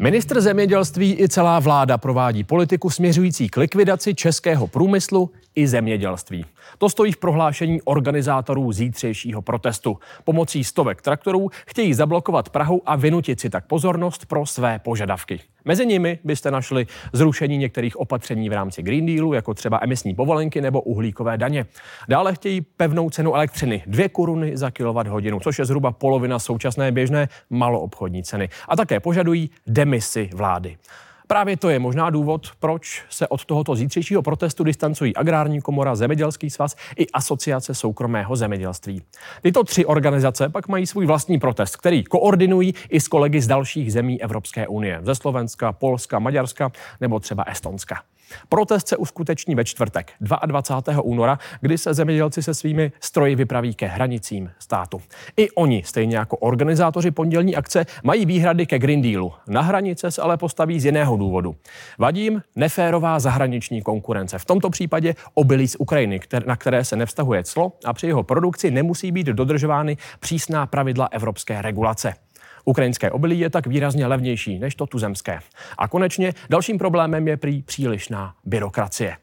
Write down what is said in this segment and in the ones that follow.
Ministr zemědělství i celá vláda provádí politiku směřující k likvidaci českého průmyslu i zemědělství. To stojí v prohlášení organizátorů zítřejšího protestu. Pomocí stovek traktorů chtějí zablokovat Prahu a vynutit si tak pozornost pro své požadavky. Mezi nimi byste našli zrušení některých opatření v rámci Green Dealu, jako třeba emisní povolenky nebo uhlíkové daně. Dále chtějí pevnou cenu elektřiny, dvě koruny za kilowatt hodinu, což je zhruba polovina současné běžné maloobchodní ceny. A také požadují demisi vlády. Právě to je možná důvod, proč se od tohoto zítřejšího protestu distancují Agrární komora, Zemědělský svaz i Asociace soukromého zemědělství. Tyto tři organizace pak mají svůj vlastní protest, který koordinují i s kolegy z dalších zemí Evropské unie, ze Slovenska, Polska, Maďarska nebo třeba Estonska. Protest se uskuteční ve čtvrtek 22. února, kdy se zemědělci se svými stroji vypraví ke hranicím státu. I oni, stejně jako organizátoři pondělní akce, mají výhrady ke Green Dealu. Na hranice se ale postaví z jiného důvodu. Vadí jim neférová zahraniční konkurence. V tomto případě obilí z Ukrajiny, na které se nevztahuje clo a při jeho produkci nemusí být dodržovány přísná pravidla evropské regulace. Ukrajinské obilí je tak výrazně levnější než to tuzemské. A konečně dalším problémem je prý přílišná byrokracie.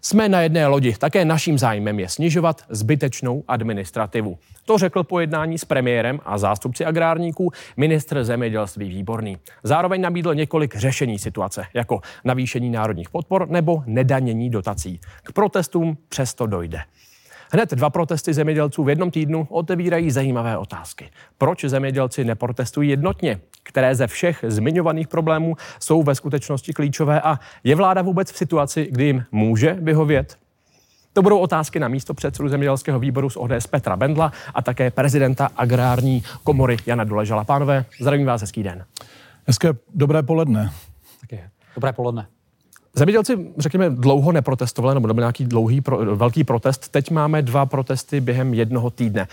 Jsme na jedné lodi. Také naším zájmem je snižovat zbytečnou administrativu. To řekl po jednání s premiérem a zástupci agrárníků ministr zemědělství Výborný. Zároveň nabídl několik řešení situace, jako navýšení národních podpor nebo nedanění dotací. K protestům přesto dojde. Hned dva protesty zemědělců v jednom týdnu otevírají zajímavé otázky. Proč zemědělci neprotestují jednotně? Které ze všech zmiňovaných problémů jsou ve skutečnosti klíčové a je vláda vůbec v situaci, kdy jim může vyhovět? To budou otázky na místo předsedu zemědělského výboru z ODS Petra Bendla a také prezidenta agrární komory Jana Doležala. Pánové, zdravím vás, hezký den. Hezké dobré poledne. Taky. Dobré poledne. Zemědělci, řekněme, dlouho neprotestovali, nebo byl nějaký dlouhý, pro, velký protest. Teď máme dva protesty během jednoho týdne.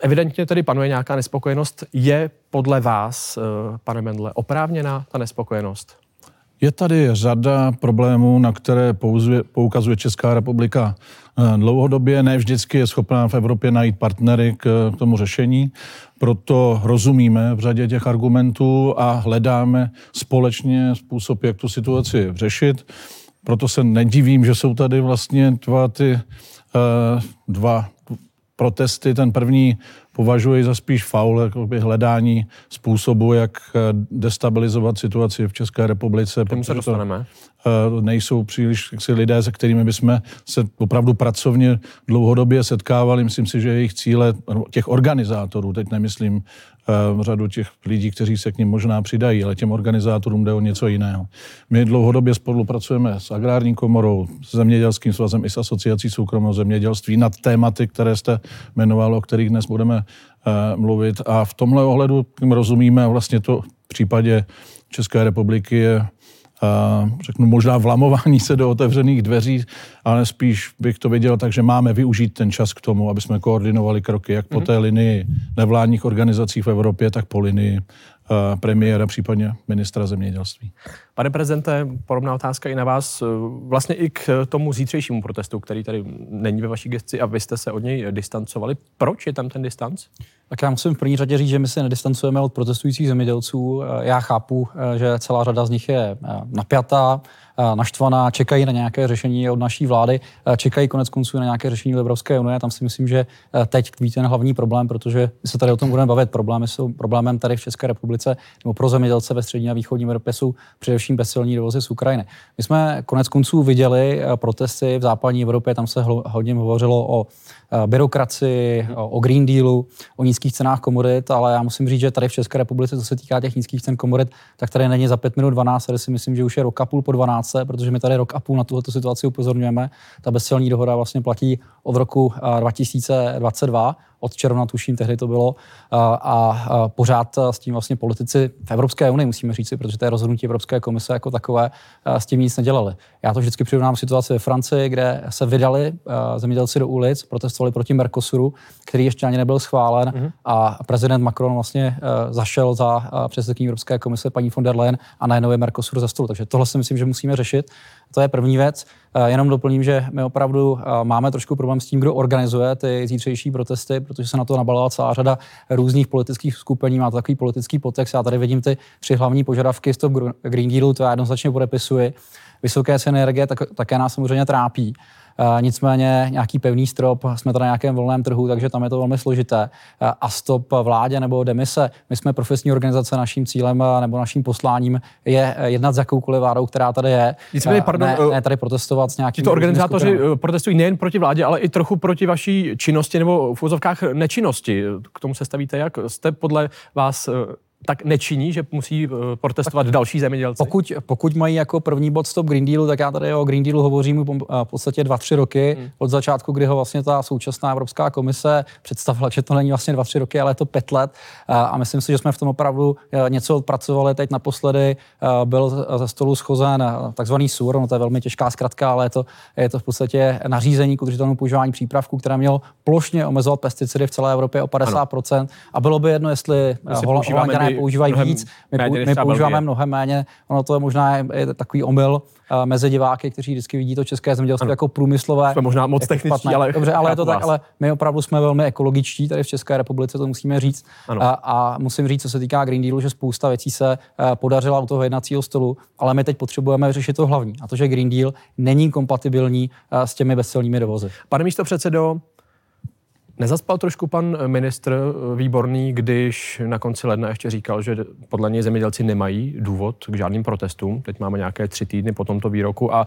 Evidentně tedy panuje nějaká nespokojenost. Je podle vás, eh, pane Mendle, oprávněná ta nespokojenost? Je tady řada problémů, na které poukazuje Česká republika eh, dlouhodobě. Ne vždycky je schopná v Evropě najít partnery k tomu řešení. Proto rozumíme v řadě těch argumentů a hledáme společně způsob, jak tu situaci řešit. Proto se nedivím, že jsou tady vlastně dva ty uh, dva protesty. Ten první považuji za spíš faul, jakoby hledání způsobu, jak eh, destabilizovat situaci v České republice. K se dostaneme. To, uh, nejsou příliš jaksi, lidé, se kterými bychom se opravdu pracovně dlouhodobě setkávali. Myslím si, že jejich cíle, těch organizátorů, teď nemyslím řadu těch lidí, kteří se k ním možná přidají, ale těm organizátorům jde o něco jiného. My dlouhodobě spolupracujeme s Agrární komorou, s Zemědělským svazem i s Asociací soukromého zemědělství nad tématy, které jste jmenoval, o kterých dnes budeme uh, mluvit. A v tomhle ohledu rozumíme vlastně to v případě České republiky je řeknu možná vlamování se do otevřených dveří, ale spíš bych to viděl tak, že máme využít ten čas k tomu, aby jsme koordinovali kroky jak po mhm. té linii nevládních organizací v Evropě, tak po linii premiéra, případně ministra zemědělství. Pane prezidente, podobná otázka i na vás. Vlastně i k tomu zítřejšímu protestu, který tady není ve vaší gesci a vy jste se od něj distancovali. Proč je tam ten distanc? Tak já musím v první řadě říct, že my se nedistancujeme od protestujících zemědělců. Já chápu, že celá řada z nich je napjatá, naštvaná, čekají na nějaké řešení od naší vlády, čekají konec konců na nějaké řešení Evropské unie. Tam si myslím, že teď tkví ten hlavní problém, protože my se tady o tom budeme bavit. Problémy jsou problémem tady v České republice nebo pro zemědělce ve střední a východní Evropě jsou především bezcelní dovozy z Ukrajiny. My jsme konec konců viděli protesty v západní Evropě, tam se hodně hovořilo o byrokracii, o Green Dealu, o nízkých cenách komodit, ale já musím říct, že tady v České republice, co se týká těch nízkých cen komodit, tak tady není za 5 minut 12, tady si myslím, že už je rok a půl po 12, protože my tady rok a půl na tuto situaci upozorňujeme. Ta bezcelní dohoda vlastně platí od roku 2022 od června, tuším, tehdy to bylo. A, a pořád s tím vlastně politici v Evropské unii, musíme říci, protože to je rozhodnutí Evropské komise jako takové, s tím nic nedělali. Já to vždycky přirovnám situaci ve Francii, kde se vydali zemědělci do ulic, protestovali proti Mercosuru, který ještě ani nebyl schválen mm-hmm. a prezident Macron vlastně zašel za předsedkyní Evropské komise paní von der Leyen a najednou je Mercosur za stůl. Takže tohle si myslím, že musíme řešit. To je první věc. Jenom doplním, že my opravdu máme trošku problém s tím, kdo organizuje ty zítřejší protesty, protože se na to nabalila celá řada různých politických skupin, má to takový politický potext. Já tady vidím ty tři hlavní požadavky z toho Green Dealu, to já jednoznačně podepisuji. Vysoké ceny energie tak, také nás samozřejmě trápí. Eh, nicméně nějaký pevný strop, jsme tady na nějakém volném trhu, takže tam je to velmi složité. Eh, a stop vládě nebo demise, my jsme profesní organizace, naším cílem eh, nebo naším posláním je jednat s jakoukoliv vládou, která tady je. Nicméně, pardon, ne, ne tady protestovat s nějakými... Tito organizátoři protestují nejen proti vládě, ale i trochu proti vaší činnosti nebo v úzovkách nečinnosti. K tomu se stavíte jak? Jste podle vás tak nečiní, že musí eh, protestovat tak další zemědělci? Pokud, pokud mají jako první bod stop Green Dealu, tak já tady o Green Dealu hovořím v podstatě dva, tři roky hmm. od začátku, kdy ho vlastně ta současná Evropská komise představila, že to není vlastně dva, tři roky, ale je to pět let. A myslím si, že jsme v tom opravdu eh, něco odpracovali. Teď naposledy eh, byl ze stolu schozen takzvaný SUR, no to je velmi těžká zkratka, ale je to, je to v podstatě nařízení k udržitelnému používání přípravků, které mělo plošně omezovat pesticidy v celé Evropě o 50%. Ano. A bylo by jedno, jestli Holanděné používají víc, my, méně, my používáme mnohem méně. Ono to je možná je, takový omyl uh, mezi diváky, kteří vždycky vidí to české zemědělství jako průmyslové. Jsme možná moc jako techničtí, ale... Dobře, ale je to tak, ale my opravdu jsme velmi ekologičtí tady v České republice, to musíme říct. A, a musím říct, co se týká Green Dealu, že spousta věcí se uh, podařila u toho jednacího stolu, ale my teď potřebujeme řešit to hlavní. A to, že Green Deal není kompatibilní uh, s těmi bezcelními dovozy. Pane místo předsedo, Nezaspal trošku pan ministr Výborný, když na konci ledna ještě říkal, že podle něj zemědělci nemají důvod k žádným protestům. Teď máme nějaké tři týdny po tomto výroku a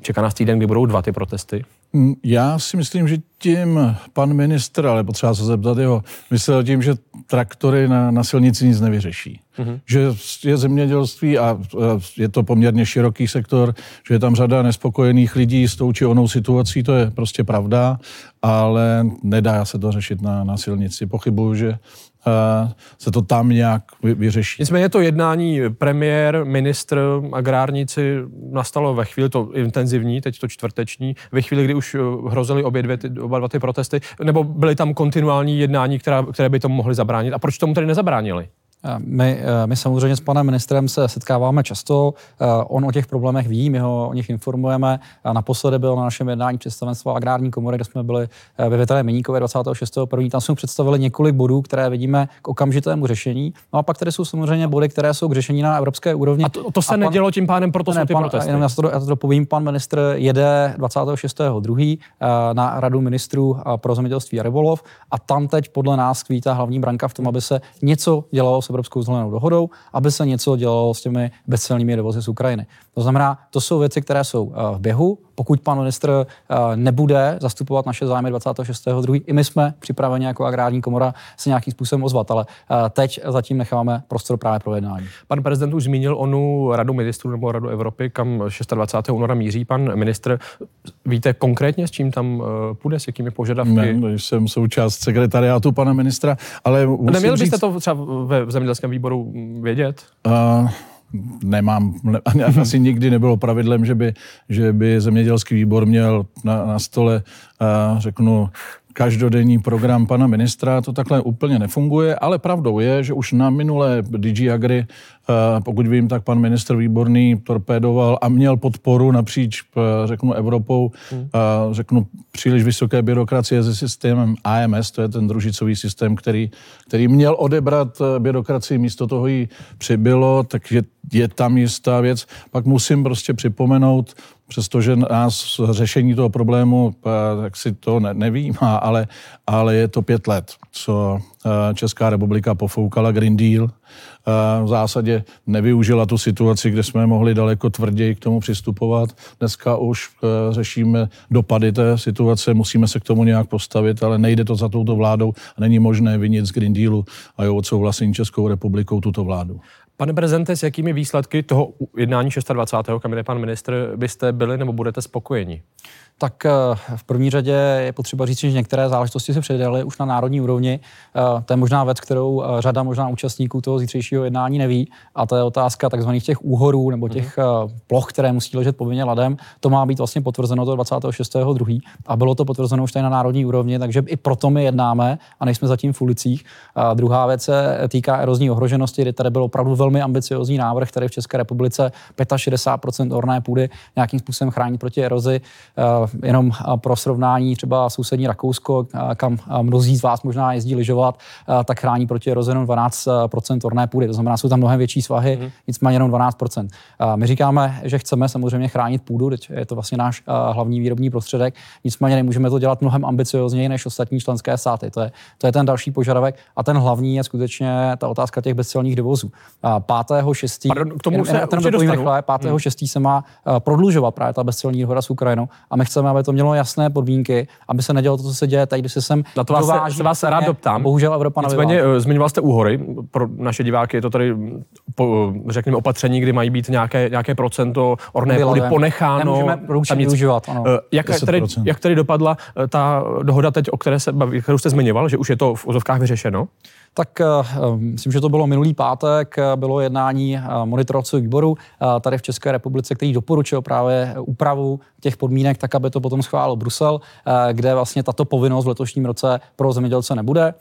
čeká nás týden, kdy budou dva ty protesty. Mm, já si myslím, že tím pan ministr, ale potřeba se zeptat jeho, myslel tím, že traktory na, na silnici nic nevyřeší. Mm-hmm. Že je zemědělství a je to poměrně široký sektor, že je tam řada nespokojených lidí s tou či onou situací, to je prostě pravda, ale nedá se to řešit na, na silnici. Pochybuju, že se to tam nějak vyřeší. Nicméně to jednání premiér, ministr, agrárníci nastalo ve chvíli, to intenzivní, teď to čtvrteční, ve chvíli, kdy už eh, hrozily obě dvě, ty, oba dva ty protesty, nebo byly tam kontinuální jednání, která, které by tomu mohly zabránit. A proč tomu tedy nezabránili? My, eh, my samozřejmě s panem ministrem se setkáváme často, eh, on o těch problémech ví, my ho o nich informujeme. Naposledy byl na našem jednání představenstva agrární komory, kde jsme byli eh, ve Větelé Meníkové 26.1. Tam jsme představili několik bodů, které vidíme k okamžitému řešení. No a pak tady jsou samozřejmě body, které jsou k řešení na evropské úrovni. A to, to se a pan, nedělo tím pádem, proto ne, jsou ty pan, protesty. Jenom já to, já to dopovím, pan ministr jede 26.2. na radu ministrů pro zemědělství a rybolov a tam teď podle nás kvítá hlavní branka v tom, aby se něco dělalo Evropskou zelenou dohodou, aby se něco dělalo s těmi bezcelnými dovozy z Ukrajiny. To znamená, to jsou věci, které jsou eh, v běhu. Pokud pan ministr eh, nebude zastupovat naše zájmy 26.2., i my jsme připraveni jako agrární komora se nějakým způsobem ozvat, ale eh, teď zatím necháváme prostor právě pro jednání. Pan prezident už zmínil onu radu ministrů nebo radu Evropy, kam 26. února míří pan ministr. Víte konkrétně, s čím tam půjde, s jakými požadavky? Ne, jsem součást sekretariátu pana ministra, ale Neměl byste říct... to třeba ve zemědělském výboru vědět? Uh nemám, asi nikdy nebylo pravidlem, že by, že by zemědělský výbor měl na, na stole, řeknu, každodenní program pana ministra, to takhle úplně nefunguje, ale pravdou je, že už na minulé DG Agri, eh, pokud vím, tak pan ministr Výborný torpédoval a měl podporu napříč, eh, řeknu, Evropou, hmm. řeknu, příliš vysoké byrokracie se systémem AMS, to je ten družicový systém, který, který měl odebrat eh, byrokracii, místo toho jí přibylo, takže je tam jistá věc. Pak musím prostě připomenout, přestože nás řešení toho problému eh, tak si to ne, nevímá, ale, ale je to pět let, co eh, Česká republika pofoukala Green Deal. Eh, v zásadě nevyužila tu situaci, kde jsme mohli daleko tvrději k tomu přistupovat. Dneska už řešíme dopady té situace, musíme se k tomu nějak postavit, ale nejde to za touto vládou a není možné vinit z Green Dealu a jeho odsouhlasení Českou republikou tuto vládu. Pane prezidente, s jakými výsledky toho jednání 26. kam pan ministr, byste byli nebo budete spokojeni? Tak eh, v první řadě je potřeba říct, že některé záležitosti se předaly už na národní úrovni. Eh, to je možná věc, kterou eh, řada možná účastníků toho zítřejšího jednání neví. A to je otázka takzvaných těch úhorů nebo těch mm. ploch, které musí ležet povinně ladem. To má být vlastně potvrzeno do 26.2. A bylo to potvrzeno už tady na národní úrovni, takže i proto my jednáme a nejsme zatím v ulicích. A druhá věc se týká erozní ohroženosti, kdy tady byl opravdu velmi velmi ambiciozní návrh, který v České republice 65% orné půdy nějakým způsobem chrání proti erozi. Jenom pro srovnání třeba sousední Rakousko, kam mnozí z vás možná jezdí lyžovat, tak chrání proti erozi jenom 12% orné půdy. To znamená, jsou tam mnohem větší svahy, mm. nicméně jenom 12%. My říkáme, že chceme samozřejmě chránit půdu, teď je to vlastně náš hlavní výrobní prostředek, nicméně nemůžeme to dělat mnohem ambiciozněji než ostatní členské státy. To je, to je ten další požadavek a ten hlavní je skutečně ta otázka těch bezcelních dovozů. 5.6. Pardon, k tomu se ten rychle, 5.6. Hmm. se má prodlužovat právě ta bezcelní dohoda s Ukrajinou a my chceme, aby to mělo jasné podmínky, aby se nedělo to, co se děje teď, když se sem Na to vás, dováží, se vás rád doptám. Bohužel Evropa Nicméně eh, zmiňoval jste úhory. Pro naše diváky je to tady, po, řekněme, opatření, kdy mají být nějaké, nějaké procento orné půdy ponecháno. Nemůžeme tam nic, využívat, ano. Eh, jak, tady, jak tady dopadla eh, ta dohoda teď, o které se, kterou jste zmiňoval, že už je to v úzovkách vyřešeno? Tak uh, myslím, že to bylo minulý pátek, bylo jednání uh, monitorovacího výboru tady v České republice, který doporučil právě úpravu těch podmínek tak, aby to potom schválil Brusel, kde vlastně tato povinnost v letošním roce pro zemědělce nebude.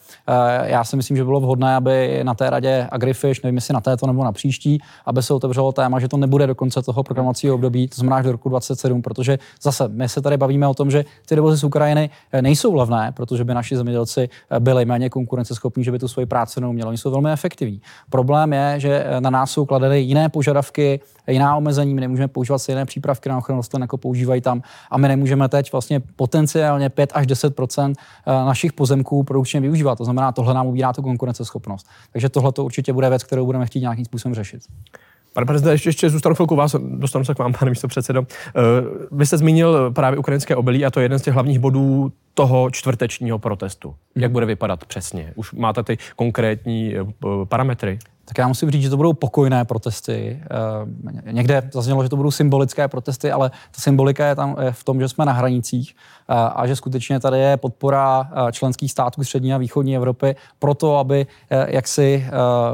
Já si myslím, že bylo vhodné, aby na té radě Agrifish, nevím jestli na této nebo na příští, aby se otevřelo téma, že to nebude do konce toho programovacího období, to znamená až do roku 2027, protože zase my se tady bavíme o tom, že ty dovozy z Ukrajiny nejsou levné, protože by naši zemědělci byli méně konkurenceschopní, že by tu svoji práci neuměli. Oni jsou velmi efektivní. Problém je, že na nás jsou kladeny jiné požadavky, jiná omezení, my nemůžeme používat stejné přípravky na ochranu rostlin, jako používají tam a my nemůžeme teď vlastně potenciálně 5 až 10 eh, našich pozemků produkčně využívat. To znamená, tohle nám ubírá tu konkurenceschopnost. Takže tohle to určitě bude věc, kterou budeme chtít nějakým způsobem řešit. Pane prezidente, ještě, ještě zůstanu chvilku vás, dostanu se k vám, pane místo předsedo. Eh, vy jste zmínil právě ukrajinské obilí a to je jeden z těch hlavních bodů toho čtvrtečního protestu. Jak bude vypadat přesně? Už máte ty konkrétní eh, parametry? tak já musím říct, že to budou pokojné protesty. Eh, někde zaznělo, že to budou symbolické protesty, ale ta symbolika je tam v tom, že jsme na hranicích eh, a že skutečně tady je podpora členských států střední a východní Evropy pro to, aby jak si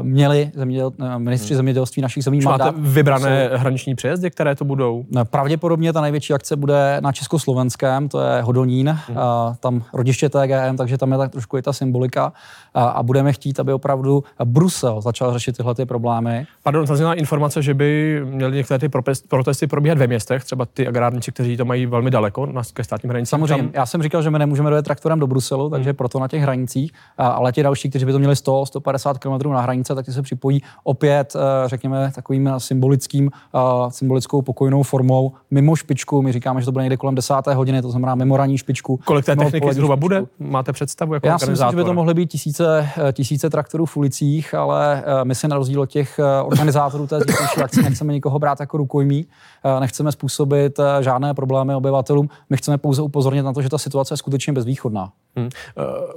měli zeměděl, ministři hmm. zemědělství našich zemí mandát. Máte vybrané jsou, hraniční přejezdy, které to budou? Pravděpodobně ta největší akce bude na československém, to je Hodonín, hmm. Tam rodiště TGM, takže tam je tak trošku i ta symbolika a budeme chtít, aby opravdu Brusel začal řešit tyhle ty problémy. Pardon, zazněla informace, že by měly některé ty protesty probíhat ve městech, třeba ty agrárníci, kteří to mají velmi daleko na, ke státním hranicím. Samozřejmě, tam... já jsem říkal, že my nemůžeme dojet traktorem do Bruselu, takže hmm. proto na těch hranicích, ale ti další, kteří by to měli 100, 150 km na hranice, tak ty se připojí opět, eh, řekněme, takovým symbolickým, eh, symbolickou pokojnou formou mimo špičku. My říkáme, že to bude někde kolem 10. hodiny, to znamená mimo ranní špičku. Kolik té techniky zhruba bude? Máte představu? Jako já si myslím, že by to mohly být tisíce, eh, tisíce traktorů v ulicích, ale my si na rozdíl od těch eh, organizátorů té zítřejší akce nechceme nikoho brát jako rukojmí, eh, nechceme způsobit eh, žádné problémy obyvatelům, my chceme pouze upozornit na to, že ta situace je skutečně bezvýchodná. Hmm.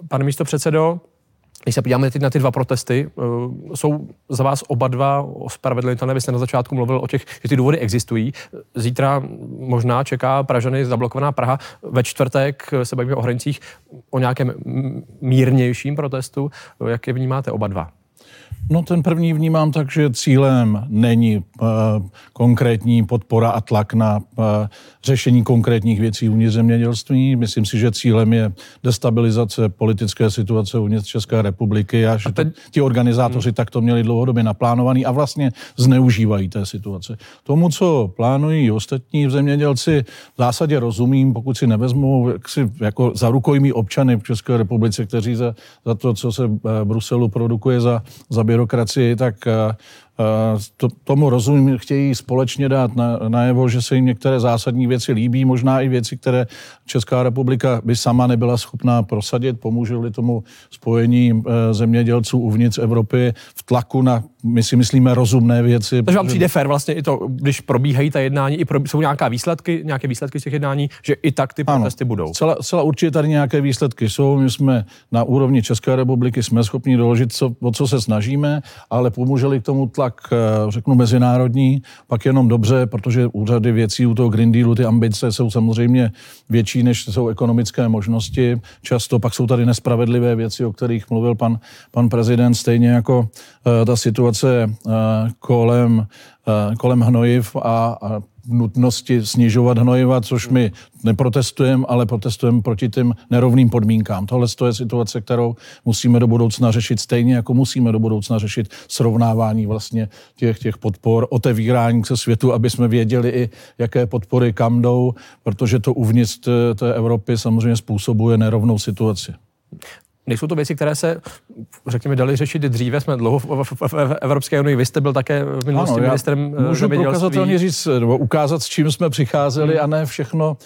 Pane místo předsedo, když se podíváme teď na ty dva protesty, jsou za vás oba dva ospravedlnitelné? Vy jste na začátku mluvil o těch, že ty důvody existují. Zítra možná čeká Pražany zablokovaná Praha. Ve čtvrtek se bavíme o hranicích o nějakém mírnějším protestu. Jak je vnímáte oba dva? No ten první vnímám tak, že cílem není uh, konkrétní podpora a tlak na uh, řešení konkrétních věcí uvnitř zemědělství. Myslím si, že cílem je destabilizace politické situace uvnitř České republiky a že a ten... ti organizátoři hmm. tak to měli dlouhodobě naplánovaný a vlastně zneužívají té situace. Tomu, co plánují ostatní zemědělci, v zásadě rozumím, pokud si nevezmou si jako za rukojmí občany v České republice, kteří za, za to, co se uh, Bruselu produkuje za, za byrokracii, tak to, tomu rozumím, chtějí společně dát na, najevo, že se jim některé zásadní věci líbí, možná i věci, které Česká republika by sama nebyla schopná prosadit, pomůželi tomu spojení e, zemědělců uvnitř Evropy v tlaku na, my si myslíme, rozumné věci. Takže vám přijde fér vlastně i to, když probíhají ta jednání, i pro, jsou nějaká výsledky, nějaké výsledky z těch jednání, že i tak ty protesty ano, budou. Celá, celá určitě tady nějaké výsledky jsou. My jsme na úrovni České republiky jsme schopni doložit, co, o co se snažíme, ale pomůželi k tomu tlak tak eh, řeknu mezinárodní, pak jenom dobře, protože úřady věcí u toho Green Dealu, ty ambice jsou samozřejmě větší, než jsou ekonomické možnosti. Často pak jsou tady nespravedlivé věci, o kterých mluvil pan, pan prezident, stejně jako uh, ta situace uh, kolem kolem hnojiv a, a nutnosti snižovat hnojiva, což my neprotestujeme, ale protestujeme proti těm nerovným podmínkám. Tohle je situace, kterou musíme do budoucna řešit stejně, jako musíme do budoucna řešit srovnávání vlastně těch, těch podpor, otevírání se světu, aby jsme věděli i, jaké podpory kam jdou, protože to uvnitř té Evropy samozřejmě způsobuje nerovnou situaci. Nejsou to věci, které se, řekněme, dali řešit dříve. Jsme dlouho v, v, v, v Evropské unii. Vy jste byl také v minulosti ano, ministrem eh, Můžu prokazatelně říct, nebo ukázat, s čím jsme přicházeli hmm. a ne všechno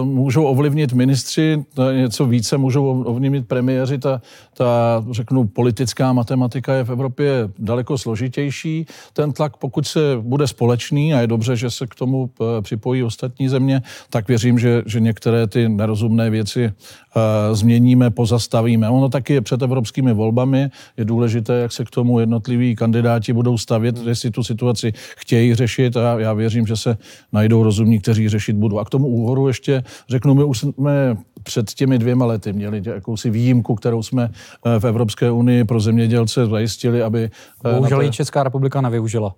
uh, můžou ovlivnit ministři, něco více můžou ovlivnit premiéři. Ta, ta, řeknu, politická matematika je v Evropě daleko složitější. Ten tlak, pokud se bude společný, a je dobře, že se k tomu uh, připojí ostatní země, tak věřím, že, že některé ty nerozumné věci uh, změníme, pozastavíme ono taky je před evropskými volbami. Je důležité, jak se k tomu jednotliví kandidáti budou stavět, jestli tu situaci chtějí řešit a já věřím, že se najdou rozumní, kteří řešit budou. A k tomu úhoru ještě řeknu, my už jsme před těmi dvěma lety měli jakousi výjimku, kterou jsme eh, v Evropské unii pro zemědělce zajistili, aby... Eh, Bohužel ji Česká republika nevyužila.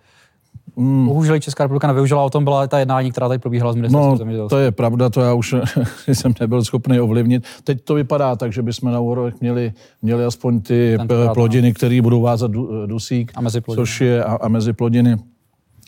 Mm. Bohužel Česká republika nevyužila, o tom byla ta jednání, která tady probíhala s ministerstvem no, zemědělství. to je pravda, to já už jsem nebyl schopný ovlivnit. Teď to vypadá tak, že bychom na úrovech měli, měli aspoň ty Tentokrát, plodiny, no. které budou vázat dusík, a mezi plodiny. což je a, a mezi plodiny.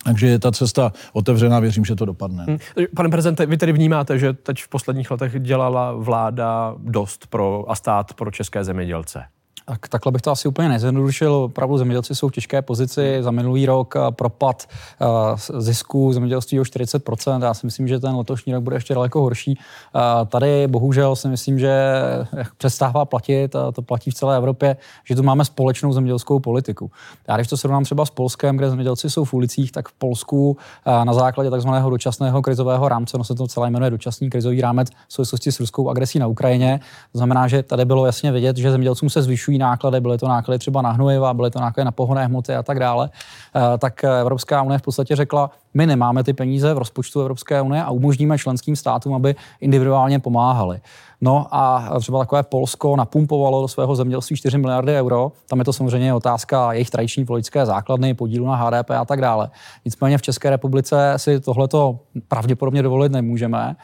Takže je ta cesta otevřená, věřím, že to dopadne. Hmm. Pane prezidente, vy tedy vnímáte, že teď v posledních letech dělala vláda dost pro a stát pro české zemědělce? Tak, takhle bych to asi úplně nezjednodušil. Opravdu zemědělci jsou v těžké pozici. Za minulý rok eh, propad uh, zisku zemědělství o 40%. Já si myslím, že ten letošní rok bude ještě daleko horší. Uh, tady bohužel si myslím, že přestává platit, a to platí v celé Evropě, že tu máme společnou zemědělskou politiku. Já když to srovnám třeba s Polskem, kde zemědělci jsou v ulicích, tak v Polsku na základě takzvaného dočasného krizového rámce, no se to celé jmenuje dočasný krizový rámec v souvislosti s ruskou agresí na Ukrajině, to znamená, že tady bylo jasně vidět, že zemědělcům se zvyšují náklady, byly to náklady třeba na hnojiva, byly to náklady na pohonné hmoty a tak dále, eh, tak Evropská unie v podstatě řekla, my nemáme ty peníze v rozpočtu Evropské unie a umožníme členským státům, aby individuálně pomáhali. No a třeba takové Polsko napumpovalo do svého zemědělství 4 miliardy euro. Tam je to samozřejmě otázka jejich tradiční politické základny, podílu na HDP a tak dále. Nicméně v České republice si tohleto pravděpodobně dovolit nemůžeme.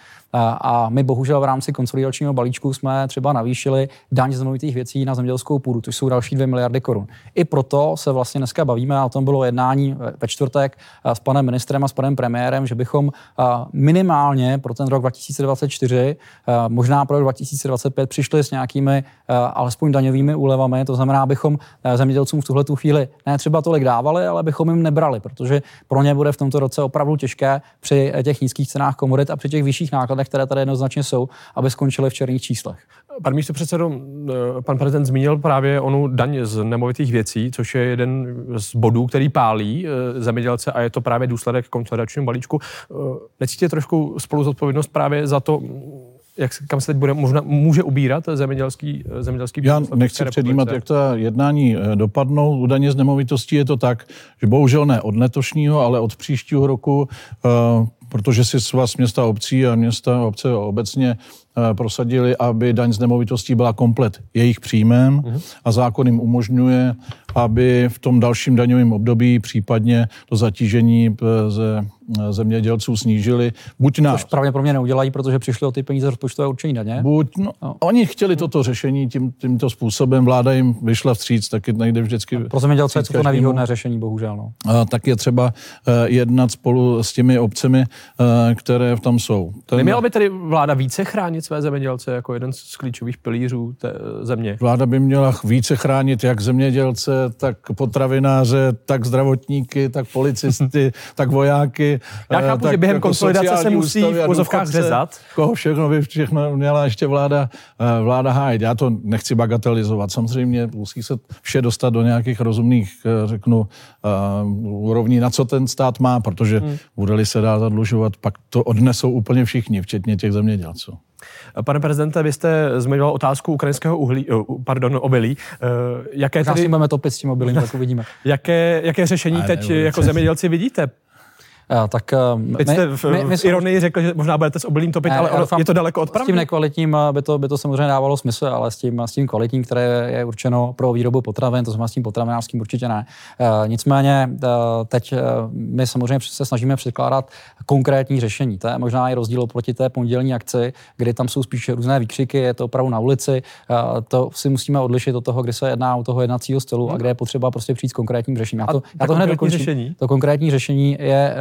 A my bohužel v rámci konsolidačního balíčku jsme třeba navýšili daň z nemovitých věcí na zemědělskou půdu, to jsou další 2 miliardy korun. I proto se vlastně dneska bavíme, a o tom bylo jednání ve čtvrtek s panem ministrem a s panem premiérem, že bychom minimálně pro ten rok 2024, možná pro rok 2025 přišli s nějakými alespoň daňovými úlevami, to znamená, abychom zemědělcům v tuhle tu chvíli ne třeba tolik dávali, ale abychom jim nebrali, protože pro ně bude v tomto roce opravdu těžké při těch nízkých cenách komodit a při těch vyšších nákladech které tady jednoznačně jsou, aby skončily v černých číslech. Pan místo předsedo, eh, pan prezident zmínil právě onu daň z nemovitých věcí, což je jeden z bodů, který pálí eh, zemědělce a je to právě důsledek konsolidačního balíčku. Eh, necítíte trošku spolu zodpovědnost právě za to, jak, kam se teď bude, možná může ubírat zemědělský, zemědělský Já nechci předjímat, jak ta jednání dopadnou. U daně z nemovitostí je to tak, že bohužel ne od letošního, ale od příštího roku protože si svaz města obcí a města obce obecně Eh, prosadili, aby daň z nemovitostí byla komplet jejich příjmem a zákon jim umožňuje, aby v tom dalším daňovém období případně to zatížení eh, ze eh, zemědělců snížili. Buď na... Což pravděpodobně neudělají, protože přišli o ty peníze rozpočtové určení daně. Buď, no, no. Oni chtěli toto řešení tím, tímto způsobem, vláda jim vyšla vstříc, taky nejde vždycky. Pro zemědělce je to nevýhodné řešení, bohužel. No. A tak je třeba jednat spolu s těmi obcemi, které v tom jsou. Ten... Neměla by tedy vláda více chránit své zemědělce jako jeden z klíčových pilířů té země? Vláda by měla více chránit jak zemědělce, tak potravináře, tak zdravotníky, tak policisty, tak vojáky. Já chápu, tak že během jako konsolidace se musí v pozovkách řezat. Koho všechno by všechno měla ještě vláda, eh, vláda hájit. Já to nechci bagatelizovat. Samozřejmě musí se vše dostat do nějakých rozumných, eh, řeknu, úrovní, na co ten stát má, protože hmm. bude-li se dá zadlužovat, pak to odnesou úplně všichni, včetně těch zemědělců. Pane prezidente, vy jste zmiňoval otázku ukrajinského uhlí, eh, pardon, obilí. Eh, jaké tedy... budeme topit s tím obilím, tak uvidíme. Jaké, jaké řešení teď jako zemědělci vidíte? Tak Teď jste v, my, my v ironii řekl, že možná budete s obilím topit, ne, ale doufám, je to daleko od pravdy. S tím nekvalitním by to, by to samozřejmě dávalo smysl, ale s tím, s tím kvalitním, které je určeno pro výrobu potravin, to znamená s tím potravinářským určitě ne. Nicméně teď my samozřejmě se snažíme předkládat konkrétní řešení. To je možná i rozdíl oproti té pondělní akci, kdy tam jsou spíše různé výkřiky, je to opravdu na ulici. To si musíme odlišit od toho, kdy se jedná o toho jednacího stylu a kde je potřeba prostě přijít s konkrétním řešením. Já to, já to hned dokončím. Řešení? To konkrétní řešení je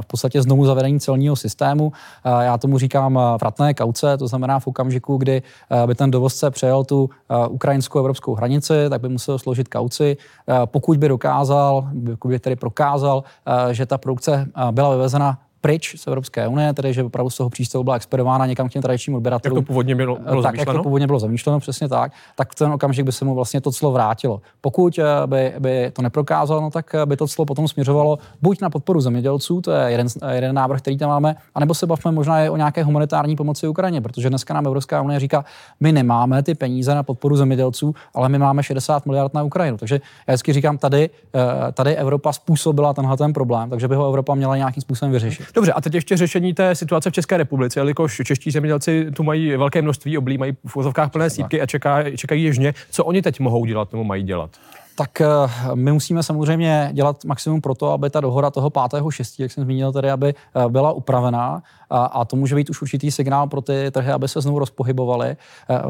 v podstatě znovu zavedení celního systému. Já tomu říkám vratné kauce, to znamená v okamžiku, kdy by ten dovozce přejel tu ukrajinskou evropskou hranici, tak by musel složit kauci. Pokud by dokázal, pokud by tedy prokázal, že ta produkce byla vyvezena pryč z Evropské unie, tedy že opravdu z toho přístavu byla expedována někam k těm tradičním odběratelům. Jak to původně bylo, bylo tak, zamýšleno? jak to původně bylo zamýšleno, přesně tak, tak v ten okamžik by se mu vlastně to clo vrátilo. Pokud eh, by, by to neprokázalo, no, tak eh, by to clo potom směřovalo buď na podporu zemědělců, to je jeden, jeden návrh, který tam máme, anebo se bavíme možná i o nějaké humanitární pomoci Ukrajině, protože dneska nám Evropská unie říká, my nemáme ty peníze na podporu zemědělců, ale my máme 60 miliard na Ukrajinu. Takže já vždycky říkám, tady, eh, tady Evropa způsobila tenhle ten problém, takže by ho Evropa měla nějakým způsobem vyřešit. Dobře, a teď ještě řešení té situace v České republice, jelikož čeští zemědělci tu mají velké množství oblí, mají v úzovkách plné sípky a čeká, čekají ježně. Co oni teď mohou dělat nebo mají dělat? Tak eh, my musíme samozřejmě dělat maximum pro to, aby ta dohoda toho 5.6., jak jsem zmínil, tedy aby eh, byla upravená a, a to může být už určitý signál pro ty trhy, aby se znovu rozpohybovaly. Eh,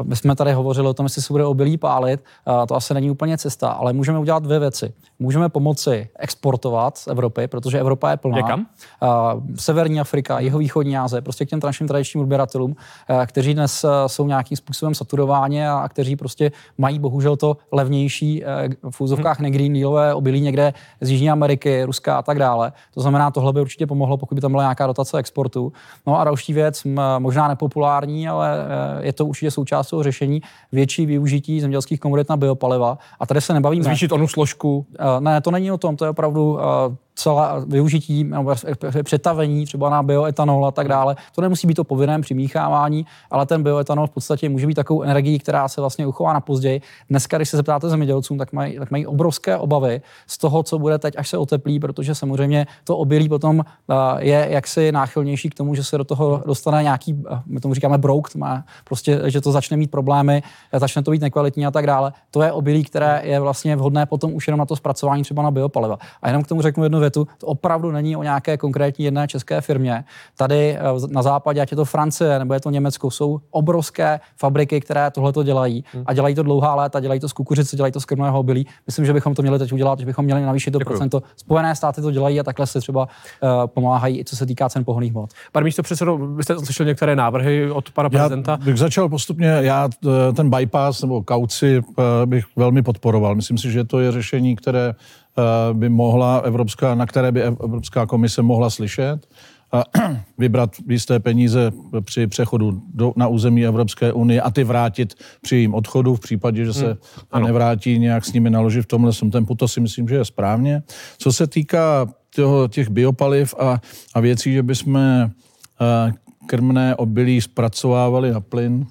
my jsme tady hovořili o tom, jestli se bude obilí pálit, to asi není úplně cesta, ale můžeme udělat dvě věci. Můžeme pomoci exportovat z Evropy, protože Evropa je plná. Někam? Severní Afrika, jeho východní Asie, prostě k těm našim tradičním odběratelům, kteří dnes jsou nějakým způsobem saturováni a kteří prostě mají bohužel to levnější v úzovkách negreen dealové obilí někde z Jižní Ameriky, Ruska a tak dále. To znamená, tohle by určitě pomohlo, pokud by tam byla nějaká dotace exportu. No a další věc, možná nepopulární, ale eh, je to určitě součást toho řešení, větší využití zemědělských komodit na biopaliva. A tady se nebavíme. Zvýšit onu složku? Eh, ne, to není o tom, to je opravdu eh, celá využití nebo přetavení třeba na bioetanol a tak dále. To nemusí být to povinném přimíchávání, ale ten bioetanol v podstatě může být takovou energií, která se vlastně uchová na později. Dneska, když se zeptáte zemědělcům, tak mají, tak mají obrovské obavy z toho, co bude teď, až se oteplí, protože samozřejmě to obilí potom je jaksi náchylnější k tomu, že se do toho dostane nějaký, my tomu říkáme brouk, má prostě, že to začne mít problémy, začne to být nekvalitní a tak dále. To je obilí, které je vlastně vhodné potom už jenom na to zpracování třeba na biopaliva. A jenom k tomu řeknu jednu větu, to opravdu není o nějaké konkrétní jedné české firmě. Tady eh, na západě, ať je to Francie nebo je to Německo, jsou obrovské fabriky, které tohle to dělají a dělají to dlouhá léta, dělají to z kukuřice, dělají to z krmného obilí. Myslím, že bychom to měli teď udělat, že bychom měli navýšit to Děkuju. procento. Spojené státy to dělají a takhle se třeba uh, pomáhají, i co se týká cen pohonných hmot. Pane místo předsedo, vy jste slyšel některé návrhy od pana prezidenta? Já bych začal postupně, já eh, ten bypass nebo kauci bych velmi podporoval. Myslím si, že to je řešení, které Eh, by mohla Evropská, na které by Evropská komise mohla slyšet a vybrat jisté peníze při přechodu do, na území Evropské unie a ty vrátit při jejím odchodu v případě, že se hmm, nevrátí nějak s nimi naložit v tomhle tempu. To si myslím, že je správně. Co se týká toho, těch biopaliv a, a věcí, že bychom uh, krmné obilí zpracovávali na plyn,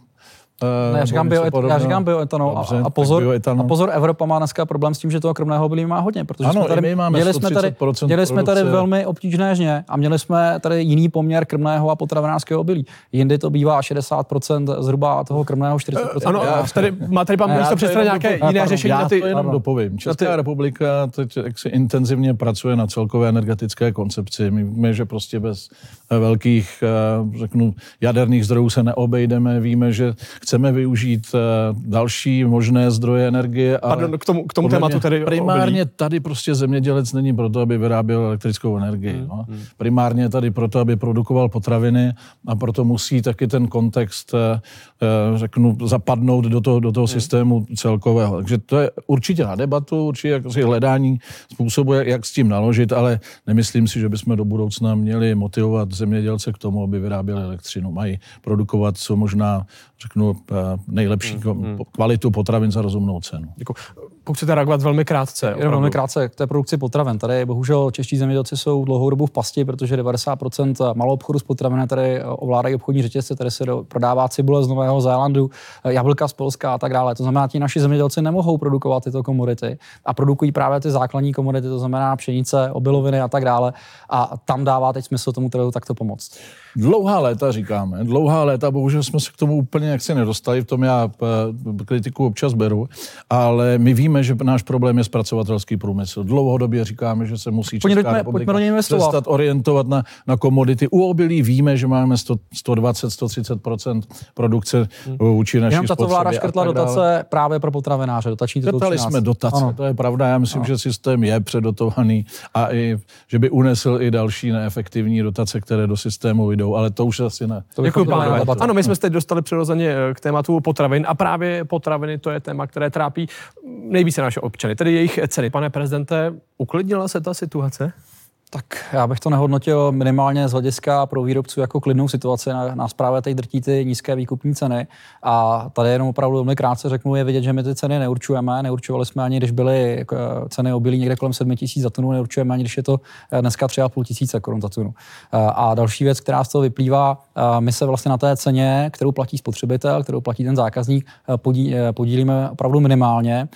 ne, já, říkám bio, já říkám bioetanol Dobře, a, pozor, bioetanol. a pozor, Evropa má dneska problém s tím, že toho krmného obilí má hodně, protože ano, jsme tady, my máme měli jsme tady, měli jsme tady velmi obtížné žně a měli jsme tady jiný poměr krmného a potravinářského obilí. Jindy to bývá 60% zhruba toho krmného 40%. Ano, já, tady, má tady pan místo předseda nějaké jiné pardon, řešení já na ty... to jenom dopovím. Česká ty... republika teď jak si intenzivně pracuje na celkové energetické koncepci. My víme, že prostě bez velkých, eh, řeknu, jaderných zdrojů se neobejdeme. Víme, že chceme využít eh, další možné zdroje energie. A Pardon, k tomu, k tomu tématu tady Primárně obilí. tady prostě zemědělec není proto, aby vyráběl elektrickou energii. Hmm, no. hmm. Primárně tady proto, aby produkoval potraviny a proto musí taky ten kontext, eh, řeknu, zapadnout do toho, do toho hmm. systému celkového. Takže to je určitě na debatu, určitě jak hledání způsobu, jak s tím naložit, ale nemyslím si, že bychom do budoucna měli motivovat zemědělce k tomu, aby vyráběli elektřinu. Mají produkovat co možná, řeknu, nejlepší hmm, hmm. kvalitu potravin za rozumnou cenu. Děkuji. Pokud chcete reagovat velmi krátce. Jenom velmi krátce k té produkci potravin. Tady bohužel čeští zemědělci jsou dlouhou dobu v pasti, protože 90% malou obchodu s potraviny tady ovládají obchodní řetězce, tady se prodává cibule z Nového Zélandu, jablka z Polska a tak dále. To znamená, ti naši zemědělci nemohou produkovat tyto komodity a produkují právě ty základní komodity, to znamená pšenice, obiloviny a tak dále. A tam dává teď smysl tomu trhu takto pomoct. Dlouhá léta říkáme, dlouhá léta, bohužel jsme se k tomu úplně jaksi nedostali, v tom já eh, kritiku občas beru, ale my víme, že náš problém je zpracovatelský průmysl. Dlouhodobě říkáme, že se musí Česká pojďme, republika pojďme přestat orientovat na, na komodity. U obilí víme, že máme 100, 120, 130% produkce hmm. vůči naší Jenom tato vláda škrtla dotace právě pro potravináře, dotační Škrtali jsme dotace, ano. to je pravda, já myslím, ano. že systém je předotovaný a i, že by unesl i další neefektivní dotace, které do systému jdou ale to už asi ne. To Děkuji, pánové. Ano, my jsme se teď dostali přirozeně eh, k tématu potravin a právě potraviny to je téma, které trápí nejvíce naše občany, tedy jejich ceny. Pane prezidente, uklidnila se ta situace? Tak já bych to nehodnotil minimálně z hlediska pro výrobců jako klidnou situaci. Nás právě teď drtí ty nízké výkupní ceny. A tady jenom opravdu velmi krátce řeknu, je vidět, že my ty ceny neurčujeme. Neurčovali jsme ani, když byly jako, ceny obilí někde kolem 7 tisíc za tunu, neurčujeme ani, když je to eh, dneska 3,5 tisíce korun za tunu. Eh, a další věc, která z toho vyplývá, eh, my se vlastně na té ceně, kterou platí spotřebitel, kterou platí ten zákazník, podí, podílíme opravdu minimálně.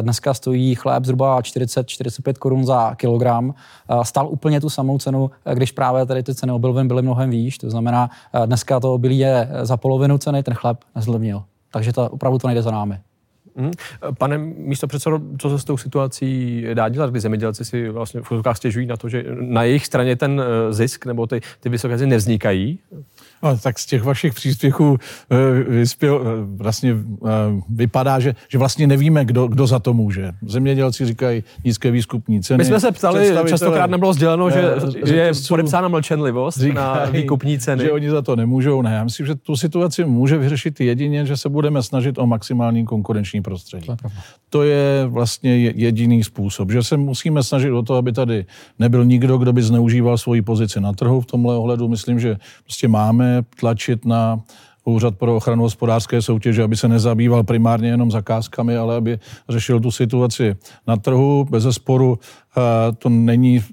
Dneska stojí chléb zhruba 40-45 korun za kilogram. Stal úplně tu samou cenu, když právě tady ty ceny obilovin byly mnohem výš. To znamená, eh, dneska to obilí je za polovinu ceny, ten chleb nezlevnil. Takže to opravdu to nejde za námi. Hmm. Pane místo předsedo, co se s tou situací dá dělat, kdy zemědělci si vlastně v stěžují na to, že na jejich straně ten eh, zisk nebo ty, ty vysoké ceny nevznikají? No, tak z těch vašich příspěvků e, vyspěl, e, vlastně e, vypadá, že, že vlastně nevíme, kdo, kdo za to může. Zemědělci říkají nízké výkupní ceny. My jsme se ptali, častokrát nebylo sděleno, že, že je podepsána mlčenlivost říkají, na výkupní ceny. Že oni za to nemůžou. Ne, já myslím, že tu situaci může vyřešit jedině, že se budeme snažit o maximální konkurenční prostředí. To je vlastně jediný způsob, že se musíme snažit o to, aby tady nebyl nikdo, kdo by zneužíval svoji pozici na trhu. V tomhle ohledu myslím, že prostě máme tlačit na Úřad pro ochranu hospodářské soutěže, aby se nezabýval primárně jenom zakázkami, ale aby řešil tu situaci na trhu. Bez sporu eh, to není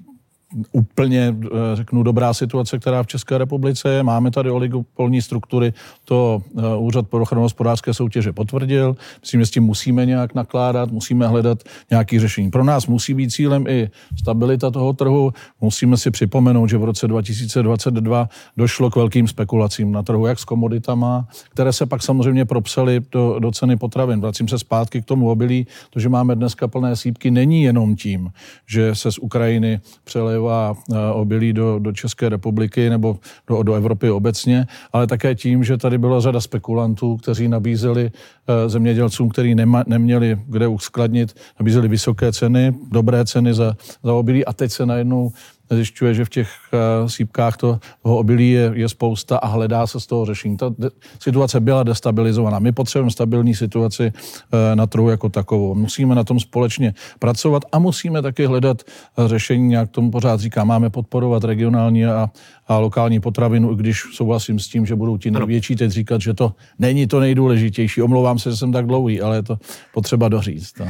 úplně, eh, řeknu, dobrá situace, která v České republice je. Máme tady oligopolní struktury, to eh, Úřad pro ochranu hospodářské soutěže potvrdil. Myslím, že s tím musíme nějak nakládat, musíme hledat nějaké řešení. Pro nás musí být cílem i stabilita toho trhu. Musíme si připomenout, že v roce 2022 došlo k velkým spekulacím na trhu, jak s komoditama, které se pak samozřejmě propsaly do, do ceny potravin. Vracím se zpátky k tomu obilí. To, že máme dneska plné sípky, není jenom tím, že se z Ukrajiny přeleje olejová eh, obilí do, do České republiky nebo do, do Evropy obecně, ale také tím, že tady byla řada spekulantů, kteří nabízeli eh, zemědělcům, kteří neměli kde uskladnit, nabízeli vysoké ceny, dobré ceny za, za obilí a teď se najednou zjišťuje, že v těch uh, sípkách to, toho obilí je, je spousta a hledá se z toho řešení. Ta de, situace byla destabilizovaná. My potřebujeme stabilní situaci uh, na trhu jako takovou. Musíme na tom společně pracovat a musíme taky hledat uh, řešení, jak tomu pořád říká, máme podporovat regionální a, a lokální potravinu, i když souhlasím s tím, že budou ti největší teď říkat, že to není to nejdůležitější. Omlouvám se, že jsem tak dlouhý, ale je to potřeba doříct. No.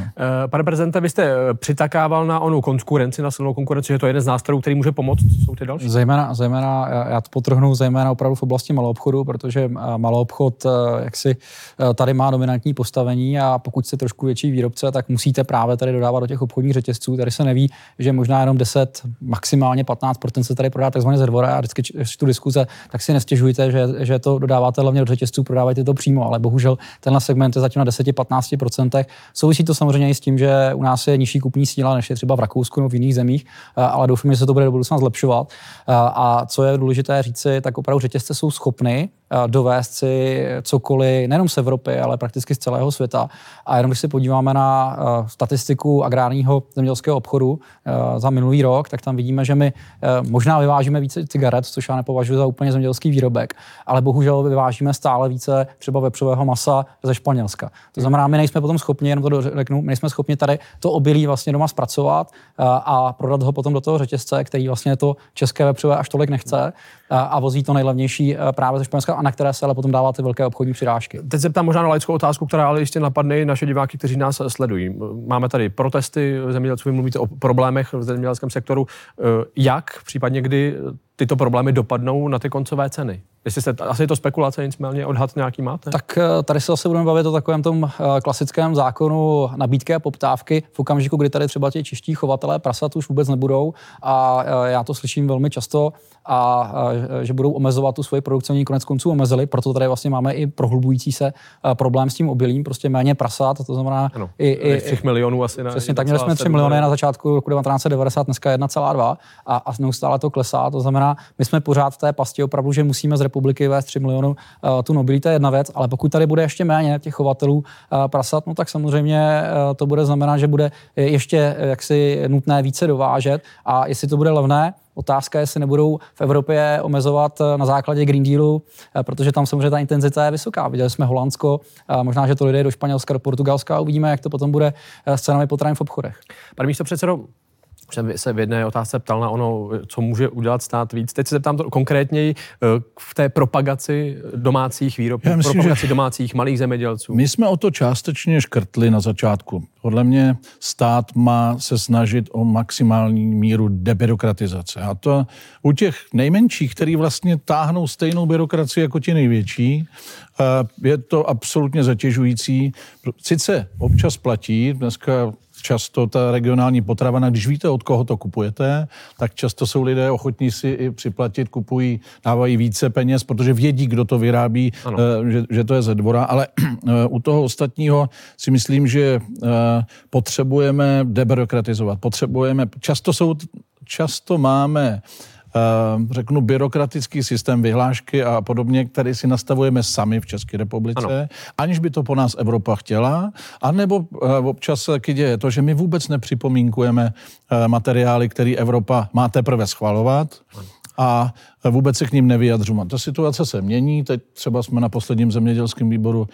Pane prezidente, vy jste přitakával na onu konkurenci, na silnou konkurenci, že to je jeden z nástrojů, který může pomoct? Jsou ty další? Zejména, zejména já to potrhnu, zejména opravdu v oblasti malou obchodu, protože malou obchod jak si tady má dominantní postavení a pokud jste trošku větší výrobce, tak musíte právě tady dodávat do těch obchodních řetězců. Tady se neví, že možná jenom 10, maximálně 15% se tady prodá takzvaně ze dvora. A vždycky tu diskuze, tak si nestěžujte, že, že to dodáváte hlavně do řetězců, prodávajte to přímo, ale bohužel tenhle segment je zatím na 10-15%. Souvisí to samozřejmě i s tím, že u nás je nižší kupní síla, než je třeba v Rakousku nebo v jiných zemích, ale doufám, že se to bude do budoucna zlepšovat. A co je důležité říci, tak opravdu řetězce jsou schopny dovést si cokoliv, nejenom z Evropy, ale prakticky z celého světa. A jenom když se podíváme na statistiku agrárního zemědělského obchodu za minulý rok, tak tam vidíme, že my možná vyvážíme více cigaret, což já nepovažuji za úplně zemědělský výrobek, ale bohužel vyvážíme stále více třeba vepřového masa ze Španělska. To znamená, my nejsme potom schopni, jenom to řeknu, my nejsme schopni tady to obilí vlastně doma zpracovat a prodat ho potom do toho řetězce, který vlastně to české vepřové až tolik nechce a vozí to nejlevnější právě ze Španělska a na které se ale potom dává ty velké obchodní přirážky. Teď se ptám možná na laickou otázku, která ale ještě napadne naše diváky, kteří nás sledují. Máme tady protesty zemědělců, vy mluvíte o problémech v zemědělském sektoru. Eh, jak, případně kdy tyto problémy dopadnou na ty koncové ceny? Jestli jste, asi je to spekulace, nicméně odhad nějaký máte? Tak eh, tady se zase budeme bavit o takovém tom eh, klasickém zákonu nabídky a poptávky v okamžiku, kdy tady třeba ti čeští chovatelé prasat už vůbec nebudou a eh, já to slyším velmi často a že budou omezovat tu svoji produkci, oni konec konců omezili, proto tady vlastně máme i prohlubující se problém s tím obilím, prostě méně prasat, to znamená ano, i, i 3 milionů asi na Přesně, tak měli jsme 3 miliony na začátku roku 1990, dneska 1,2 a, a neustále to klesá, to znamená, my jsme pořád v té pasti opravdu, že musíme z republiky vést 3 milionů uh, tu nobilí, to je jedna věc, ale pokud tady bude ještě méně těch chovatelů uh, prasat, no tak samozřejmě uh, to bude znamenat, že bude ještě jaksi nutné více dovážet a jestli to bude levné, Otázka je, jestli nebudou v Evropě omezovat na základě Green Dealu, protože tam samozřejmě ta intenzita je vysoká. Viděli jsme Holandsko, možná, že to lidé do Španělska, do Portugalska a uvidíme, jak to potom bude s cenami potravin v obchodech. Pane místo předsedo, jsem se v jedné otázce ptal na ono, co může udělat stát víc. Teď se zeptám to konkrétněji eh, v té propagaci domácích výrobků, myslím, propagaci domácích malých zemědělců. My jsme o to částečně škrtli na začátku. Podle mě stát má se snažit o maximální míru debirokratizace. A to u těch nejmenších, který vlastně táhnou stejnou byrokracii jako ti největší, eh, je to absolutně zatěžující. Sice občas platí, dneska často ta regionální potravina, když víte, od koho to kupujete, tak často jsou lidé ochotní si i připlatit, kupují, dávají více peněz, protože vědí, kdo to vyrábí, eh, že, že to je ze dvora. Ale eh, u toho ostatního si myslím, že eh, potřebujeme debirokratizovat. Potřebujeme, často jsou, často máme řeknu, byrokratický systém vyhlášky a podobně, který si nastavujeme sami v České republice, ano. aniž by to po nás Evropa chtěla, anebo eh, občas taky děje to, že my vůbec nepřipomínkujeme eh, materiály, které Evropa má teprve schvalovat. Ano a vůbec se k ním nevyjadřujeme. Ta situace se mění, teď třeba jsme na posledním zemědělském výboru uh,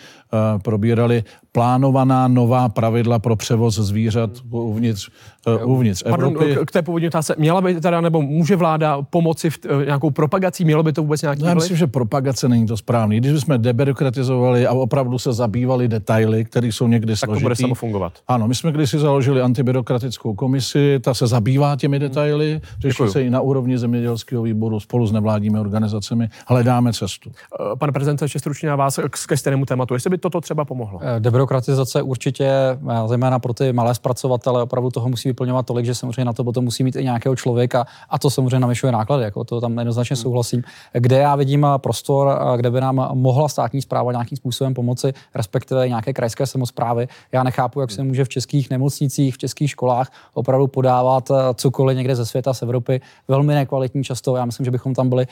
probírali plánovaná nová pravidla pro převoz zvířat uvnitř, uh, uvnitř Pardon, Evropy. K té původní otázce, měla by teda, nebo může vláda pomoci v nějakou propagací, mělo by to vůbec nějaký Já myslím, že propagace není to správný. Když bychom debirokratizovali a opravdu se zabývali detaily, které jsou někdy tak složitý. Tak to bude samo fungovat. Ano, my jsme kdysi založili antibyrokratickou komisi, ta se zabývá těmi detaily, řeší se i na úrovni zemědělského výboru spolu s nevládními organizacemi, hledáme cestu. Eh, pane prezidente, ještě stručně na vás k stejnému tématu. Jestli by toto třeba pomohlo? Eh, debirokratizace určitě, eh, zejména pro ty malé zpracovatele, opravdu toho musí vyplňovat tolik, že samozřejmě na to potom musí mít i nějakého člověka a to samozřejmě navyšuje náklady, jako to tam jednoznačně hmm. souhlasím. Kde já vidím prostor, kde by nám mohla státní zpráva nějakým způsobem pomoci, respektive nějaké krajské samozprávy. Já nechápu, jak se může v českých nemocnicích, v českých školách opravdu podávat cokoliv někde ze světa, z Evropy, velmi nekvalitní často. Já myslím, že bychom tam byli,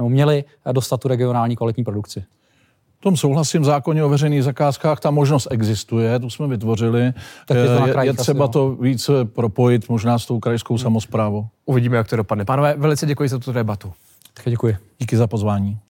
uh, měli dostat tu regionální kvalitní produkci. V tom souhlasím, v zákoně o veřejných zakázkách ta možnost existuje, tu jsme vytvořili. Tak je, to je, je třeba asi, to více propojit možná s tou krajskou hmm. samozprávou. Uvidíme, jak to dopadne. Pánové, velice děkuji za tuto debatu. Tak děkuji. Díky za pozvání.